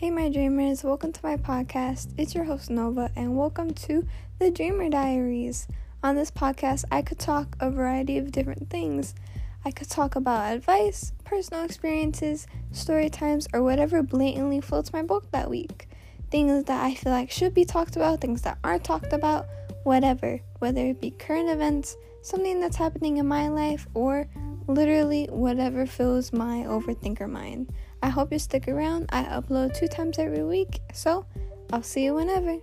Hey, my dreamers, welcome to my podcast. It's your host, Nova, and welcome to the Dreamer Diaries. On this podcast, I could talk a variety of different things. I could talk about advice, personal experiences, story times, or whatever blatantly floats my boat that week. Things that I feel like should be talked about, things that aren't talked about, whatever, whether it be current events, something that's happening in my life, or literally whatever fills my overthinker mind. I hope you stick around. I upload two times every week, so I'll see you whenever.